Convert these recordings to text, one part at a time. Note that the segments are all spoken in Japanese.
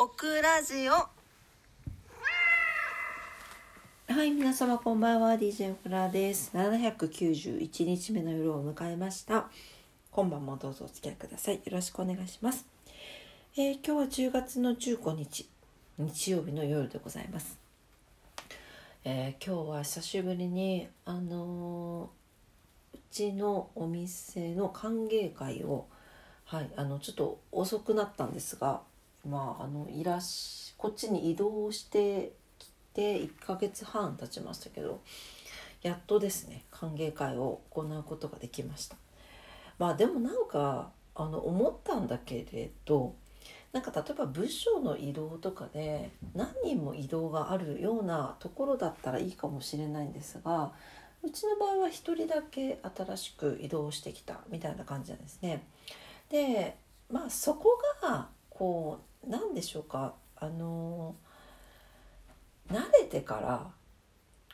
オクラジオ。はい皆様こんばんは。DJ オクラです。791日目の夜を迎えました。今晩もどうぞお付き合いください。よろしくお願いします、えー、今日は10月の15日日曜日の夜でございます。えー、今日は久しぶりにあのー、うちのお店の歓迎会をはいあのちょっと遅くなったんですがまああのいらしこっちに移動してきて1ヶ月半経ちましたけどやっとですね歓迎会を行うことができましたまあでもなんかあの思ったんだけれどなんか例えば部署の移動とかで何人も移動があるようなところだったらいいかもしれないんですがうちの場合は1人だけ新しく移動してきたみたいな感じなんですね。でまあそこがこう何でしょうか？あの慣れてから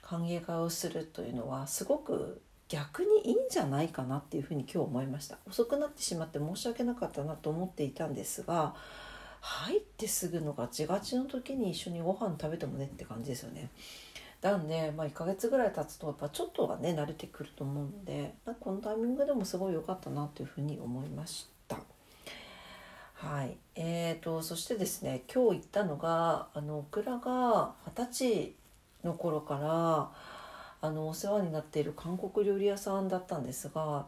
歓迎会をするというのはすごく逆にいいんじゃないかなっていうふうに今日思いました。遅くなってしまって申し訳なかったなと思っていたんですが入ってすぐのガチガチの時に一緒にご飯食べてもねって感じですよね。なんで、まあ、1ヶ月ぐらい経つとやっぱちょっとはね慣れてくると思うのでこのタイミングでもすごい良かったなというふうに思いました。はいえーと、そしてですね今日行ったのがあのオクラが二十歳の頃からあのお世話になっている韓国料理屋さんだったんですが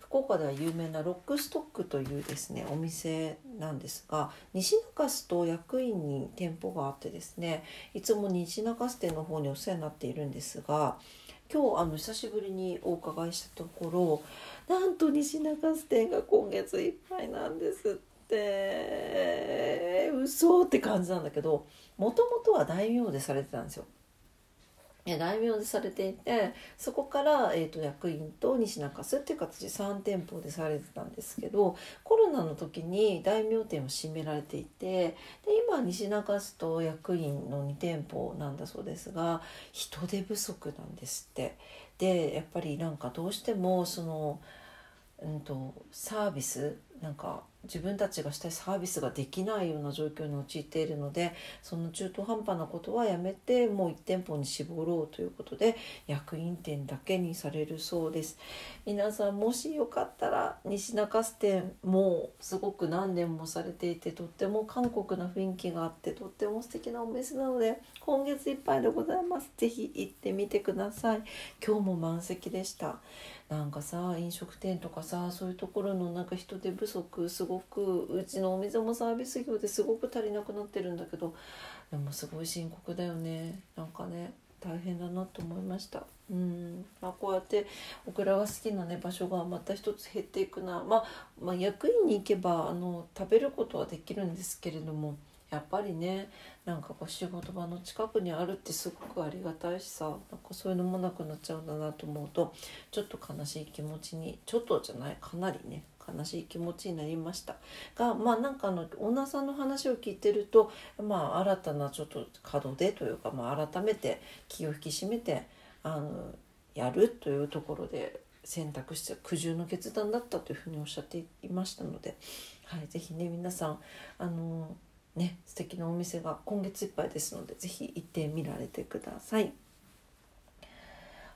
福岡では有名なロックストックというですねお店なんですが西中洲と役員に店舗があってですねいつも西中洲店の方にお世話になっているんですが今日あの久しぶりにお伺いしたところなんと西中洲店が今月いっぱいなんですって。って嘘って感じなんだけどもともとは大名でされてたんですよ。大名でされていてそこから、えーと、役員と西中洲っていう形で3店舗でされてたんですけどコロナの時に大名店を閉められていてで今西中洲と役員の2店舗なんだそうですが人手不足なんですって。でやっぱりなんかどうしてもその、うんとサービスなんか自分たちがしたいサービスができないような状況に陥っているのでその中途半端なことはやめてもう1店舗に絞ろうということで役員店だけにされるそうです。皆さんもしよかったら西中洲店もうすごく何年もされていてとっても韓国な雰囲気があってとっても素敵なお店なので今月いっぱいでございます。是非行ってみてください。今日も満席でした。なんかさ飲食店とかさそういうところのなんか人手不足すごくうちのお店もサービス業ですごく足りなくなってるんだけどでもすごい深刻だよね。なんかね大変だなと思いました。うん。まあ、こうやってオクラが好きなね場所がまた一つ減っていくな、まあ、まあ役員に行けばあの食べることはできるんですけれどもやっぱりねなんかこう仕事場の近くにあるってすごくありがたいしさなんかそういうのもなくなっちゃうんだなと思うとちょっと悲しい気持ちにちょっとじゃないかなりね悲しい気持ちになりましたがまあなんかあのオーナーさんの話を聞いてるとまあ新たなちょっと門出というか、まあ、改めて気を引き締めてあのやるというところで選択して苦渋の決断だったというふうにおっしゃっていましたので、はい、是非ね皆さんあのね素敵なお店が今月いっぱいですので是非行ってみられてください。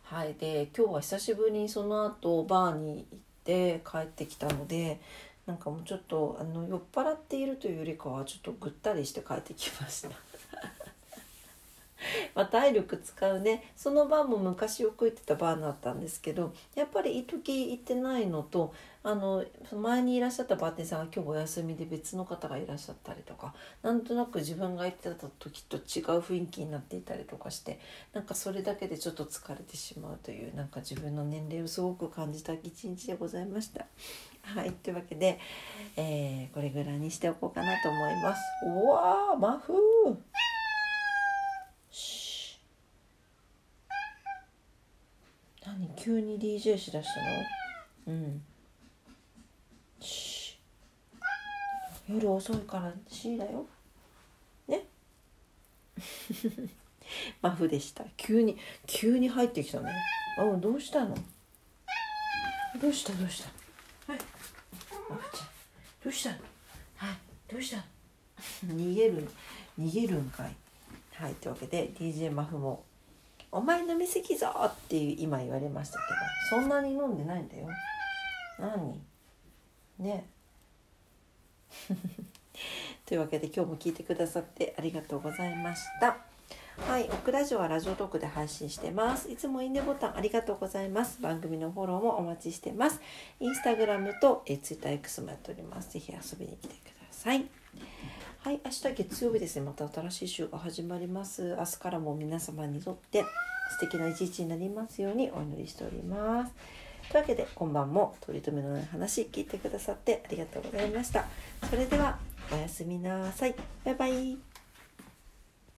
はい、で今日は久しぶりにその後バーに行って帰ってきたのでなんかもうちょっとあの酔っ払っているというよりかはちょっとぐったりして帰ってきました。まあ、体力使うねそのバーも昔よく行ってたバーだったんですけどやっぱり一時行ってないのとあの前にいらっしゃったバーテンさんが今日お休みで別の方がいらっしゃったりとかなんとなく自分が行ってた時と違う雰囲気になっていたりとかしてなんかそれだけでちょっと疲れてしまうというなんか自分の年齢をすごく感じた一日でございました。はい、というわけで、えー、これぐらいにしておこうかなと思います。うわー、マフー何急に DJ しだしたの？うん。夜遅いから C だよ。ね？マフでした。急に急に入ってきたねあどうしたの？どうした？どうした？はい。マフちゃん。どうしたの？はい。どうしたの？逃げる逃げるんかい。はい。というわけで DJ マフも「お前飲みすぎぞ!」って今言われましたけどそんなに飲んでないんだよ。何？ね。というわけで今日も聞いてくださってありがとうございました。はいオクラジオはラジオトークで配信してます。いつもいいねボタンありがとうございます。番組のフォローもお待ちしてます。インスタグラムとえツイッター X もやっております。ぜひ遊びに来てください。はい明日月曜日ですね。また新しい週が始まります。明日からも皆様にとって素敵な一日になりますようにお祈りしております。というわけで今晩も取り留めのない話聞いてくださってありがとうございました。それではおやすみなさい。バイバイ。